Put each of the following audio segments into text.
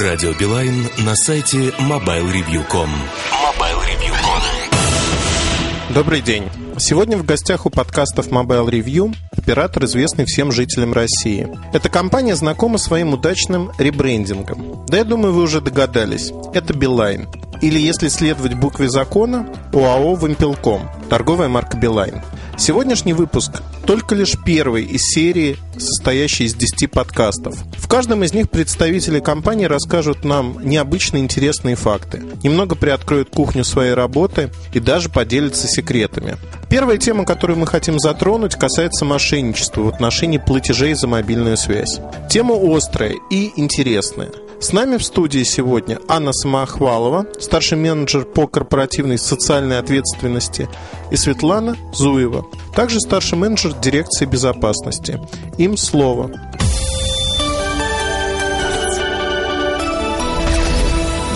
Радио Билайн на сайте mobilereview.com. Mobilereview.com Добрый день. Сегодня в гостях у подкастов Mobile Review оператор, известный всем жителям России. Эта компания знакома своим удачным ребрендингом. Да я думаю, вы уже догадались. Это Билайн. Или, если следовать букве закона, ОАО «Вимпелком», торговая марка Билайн. Сегодняшний выпуск только лишь первый из серии, состоящей из 10 подкастов. В каждом из них представители компании расскажут нам необычно интересные факты, немного приоткроют кухню своей работы и даже поделятся секретами. Первая тема, которую мы хотим затронуть, касается мошенничества в отношении платежей за мобильную связь. Тема острая и интересная. С нами в студии сегодня Анна Самоохвалова, старший менеджер по корпоративной социальной ответственности, и Светлана Зуева, также старший менеджер дирекции безопасности. Им слово.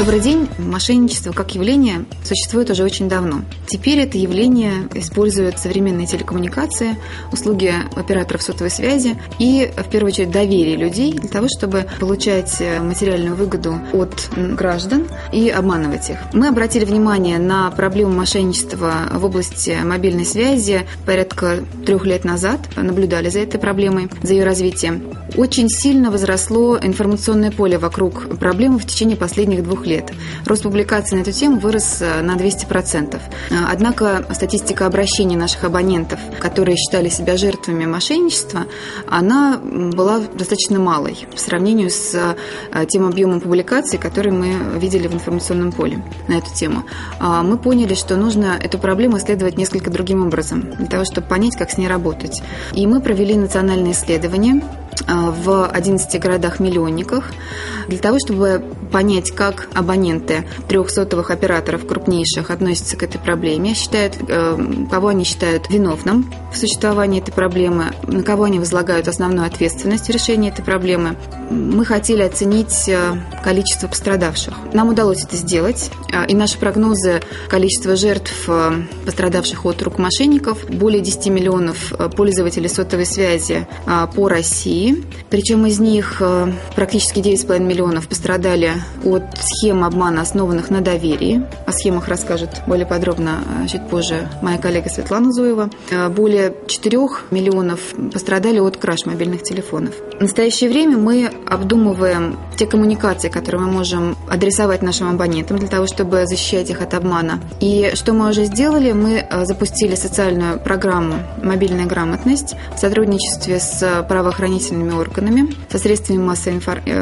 Добрый день. Мошенничество как явление существует уже очень давно. Теперь это явление используют современные телекоммуникации, услуги операторов сотовой связи и, в первую очередь, доверие людей для того, чтобы получать материальную выгоду от граждан и обманывать их. Мы обратили внимание на проблему мошенничества в области мобильной связи порядка трех лет назад, наблюдали за этой проблемой, за ее развитием. Очень сильно возросло информационное поле вокруг проблемы в течение последних двух лет. Рост публикаций на эту тему вырос э, на 200%. Э, однако статистика обращений наших абонентов, которые считали себя жертвами мошенничества, она была достаточно малой в сравнении с э, тем объемом публикаций, которые мы видели в информационном поле на эту тему. Мы поняли, что нужно эту проблему исследовать несколько другим образом, для того, чтобы понять, как с ней работать. И мы провели национальное исследование в 11 городах-миллионниках для того, чтобы понять, как абоненты трех сотовых операторов крупнейших относятся к этой проблеме, считают, э, кого они считают виновным в существовании этой проблемы, на кого они возлагают основную ответственность в решении этой проблемы. Мы хотели оценить э, количество пострадавших. Нам удалось это сделать, э, и наши прогнозы количества жертв, пострадавших от рук мошенников, более 10 миллионов пользователей сотовой связи по России, причем из них практически 9,5 миллионов пострадали от схем обмана, основанных на доверии. О схемах расскажет более подробно э, чуть позже моя коллега Светлана Зуева. Э, более 4 миллионов пострадали от краж мобильных телефонов. В настоящее время мы обдумываем те коммуникации, которые мы можем адресовать нашим абонентам для того, чтобы защищать их от обмана. И что мы уже сделали, мы э, запустили социальную программу «Мобильная грамотность» в сотрудничестве с правоохранительными органами, со средствами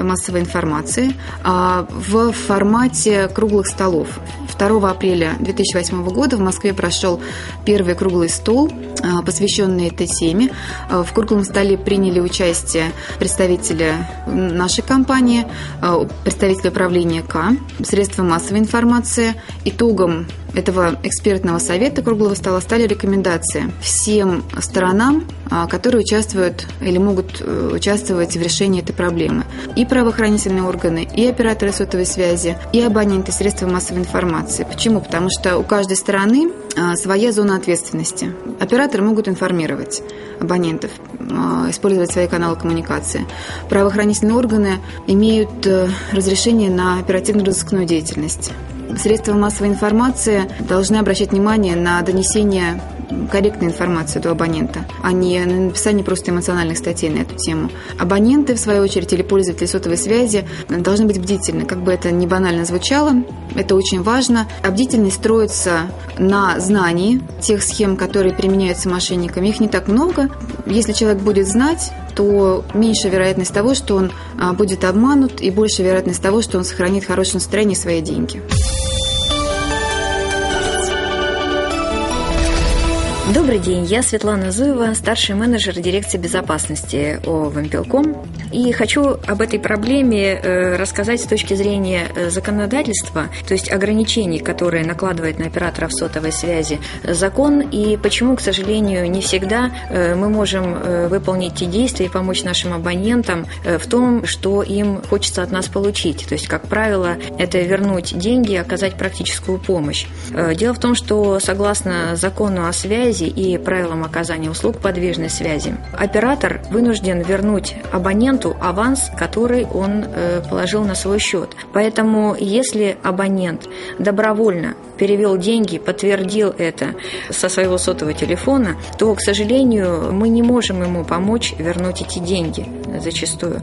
массовой информации. А в формате круглых столов. 2 апреля 2008 года в Москве прошел первый круглый стол, а, посвященный этой теме. А, в круглом столе приняли участие представители нашей компании, а, представители управления К, средства массовой информации. Итогом этого экспертного совета круглого стола стали рекомендации всем сторонам, которые участвуют или могут э, участвовать в решении этой проблемы. И правоохранительные органы, и операторы сотовой связи, и абоненты средства массовой информации. Почему? Потому что у каждой стороны своя зона ответственности. Операторы могут информировать абонентов, использовать свои каналы коммуникации. Правоохранительные органы имеют э, разрешение на оперативно-розыскную деятельность. Средства массовой информации должны обращать внимание на донесение корректной информации до абонента, а не на написание просто эмоциональных статей на эту тему. Абоненты, в свою очередь, или пользователи сотовой связи должны быть бдительны. Как бы это ни банально звучало, это очень важно. А бдительность строится на знании тех схем, которые применяются мошенниками. Их не так много. Если человек будет знать, то меньше вероятность того, что он а, будет обманут, и больше вероятность того, что он сохранит хорошее настроение и свои деньги. Добрый день, я Светлана Зуева, старший менеджер дирекции безопасности ООО «Вампелком». И хочу об этой проблеме э, рассказать с точки зрения э, законодательства, то есть ограничений, которые накладывает на операторов сотовой связи закон, и почему, к сожалению, не всегда э, мы можем выполнить те действия и помочь нашим абонентам в том, что им хочется от нас получить. То есть, как правило, это вернуть деньги и оказать практическую помощь. Дело в том, что согласно закону о связи, связи и правилам оказания услуг подвижной связи. Оператор вынужден вернуть абоненту аванс, который он э, положил на свой счет. Поэтому, если абонент добровольно перевел деньги, подтвердил это со своего сотового телефона, то, к сожалению, мы не можем ему помочь вернуть эти деньги зачастую.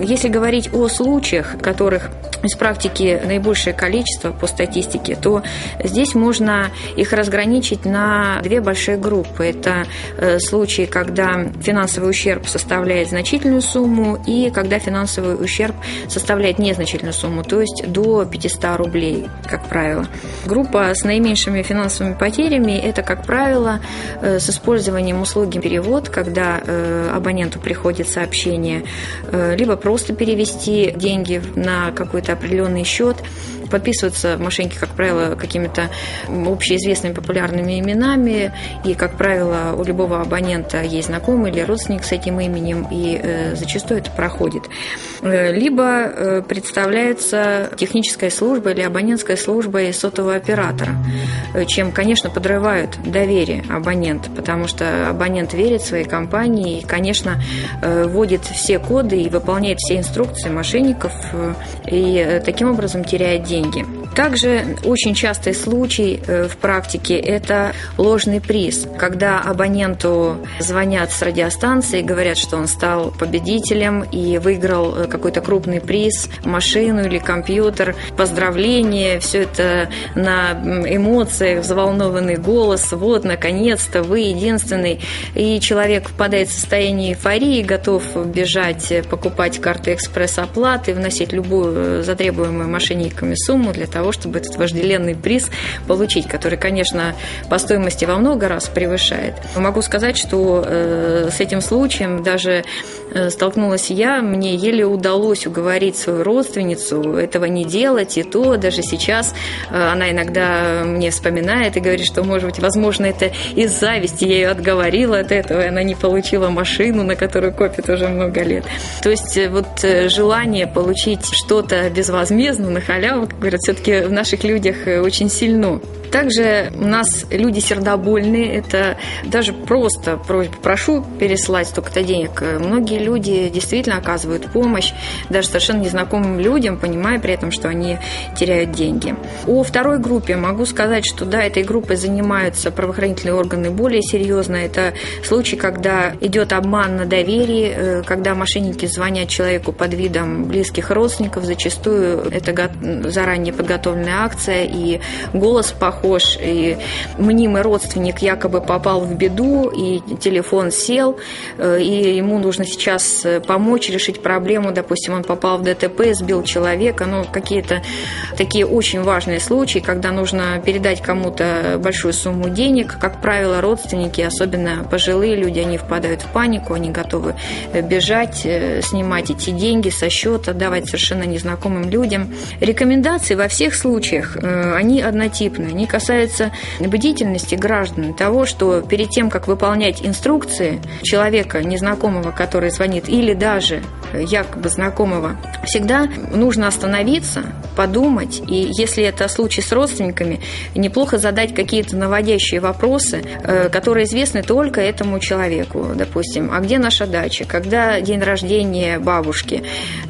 Если говорить о случаях, которых из практики наибольшее количество по статистике, то здесь можно их разграничить на две большие группы. Это э, случаи, когда финансовый ущерб составляет значительную сумму и когда финансовый ущерб составляет незначительную сумму, то есть до 500 рублей, как правило. Группа с наименьшими финансовыми потерями – это, как правило, э, с использованием услуги перевод, когда э, абоненту приходит сообщение, либо просто перевести деньги на какой-то определенный счет, подписываются мошенники, как правило, какими-то общеизвестными популярными именами, и, как правило, у любого абонента есть знакомый или родственник с этим именем, и э, зачастую это проходит. Э, либо э, представляется техническая служба или абонентская служба из сотового оператора, чем, конечно, подрывают доверие абонента, потому что абонент верит своей компании и, конечно, вводит все коды и выполняет все инструкции мошенников, и таким образом теряет деньги деньги. Также очень частый случай э, в практике – это ложный приз, когда абоненту звонят с радиостанции говорят, что он стал победителем и выиграл э, какой-то крупный приз, машину или компьютер, поздравления, все это на эмоциях, взволнованный голос, вот, наконец-то, вы единственный. И человек впадает в состояние эйфории, готов бежать, э, покупать карты экспресс-оплаты, вносить любую затребуемую мошенниками сумму для того, чтобы этот вожделенный приз получить, который, конечно, по стоимости во много раз превышает. Могу сказать, что э, с этим случаем даже э, столкнулась я, мне еле удалось уговорить свою родственницу этого не делать, и то даже сейчас э, она иногда мне вспоминает и говорит, что, может быть, возможно, это из зависти я ее отговорила от этого, и она не получила машину, на которую копит уже много лет. То есть вот желание получить что-то безвозмездно, на халяву, как говорят, все-таки в наших людях э, очень сильно. Также у нас люди сердобольные, это даже просто просьба, прошу переслать столько-то денег. Многие люди действительно оказывают помощь даже совершенно незнакомым людям, понимая при этом, что они теряют деньги. О второй группе могу сказать, что да, этой группой занимаются правоохранительные органы более серьезно. Это случай, когда идет обман на доверии, э, когда мошенники звонят человеку под видом близких родственников, зачастую это заранее подготовленная акция, и голос похож похож, и мнимый родственник якобы попал в беду, и телефон сел, э, и ему нужно сейчас э, помочь решить проблему, допустим, он попал в ДТП, сбил человека, ну, какие-то такие очень важные случаи, когда нужно передать кому-то большую сумму денег, как правило, родственники, особенно пожилые люди, они впадают в панику, они готовы э, бежать, снимать эти деньги со счета, давать совершенно незнакомым людям. Рекомендации во всех случаях, они однотипны, они касается бдительности граждан, того, что перед тем, как выполнять инструкции человека незнакомого, который звонит, или даже якобы знакомого, всегда нужно остановиться, подумать, и если это случай с родственниками, неплохо задать какие-то наводящие вопросы, э, которые известны только этому человеку. Допустим, а где наша дача, когда день рождения бабушки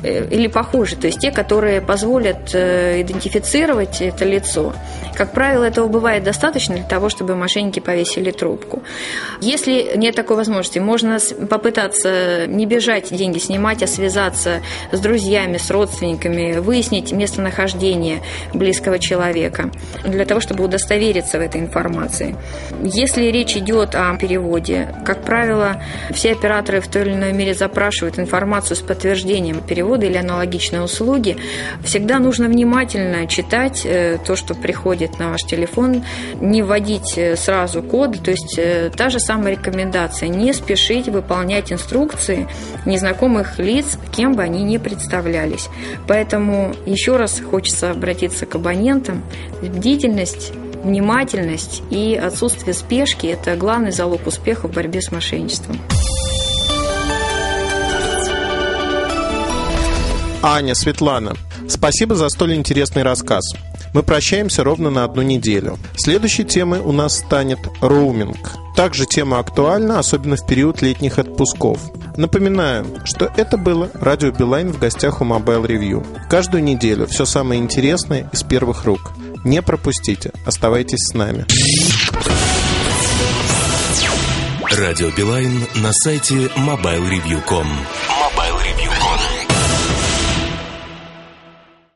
э, или похуже, то есть те, которые позволят э, идентифицировать это лицо. Как правило, этого бывает достаточно для того, чтобы мошенники повесили трубку. Если нет такой возможности, можно попытаться не бежать деньги снимать, а связаться с друзьями, с родственниками, выяснить местонахождение близкого человека для того, чтобы удостовериться в этой информации. Если речь идет о переводе, как правило, все операторы в той или иной мере запрашивают информацию с подтверждением перевода или аналогичной услуги. Всегда нужно внимательно читать э, то, что приходит на ваш телефон, не вводить э, сразу код, то есть э, та же самая рекомендация, не спешить выполнять инструкции незнакомых лиц, лиц, кем бы они ни представлялись. Поэтому еще раз хочется обратиться к абонентам. Бдительность внимательность и отсутствие спешки – это главный залог успеха в борьбе с мошенничеством. Аня, Светлана, спасибо за столь интересный рассказ. Мы прощаемся ровно на одну неделю. Следующей темой у нас станет роуминг. Также тема актуальна, особенно в период летних отпусков. Напоминаю, что это было Радио Билайн в гостях у Mobile Review. Каждую неделю все самое интересное из первых рук. Не пропустите, оставайтесь с нами. Радио Билайн на сайте mobilereview.com. Mobile Review.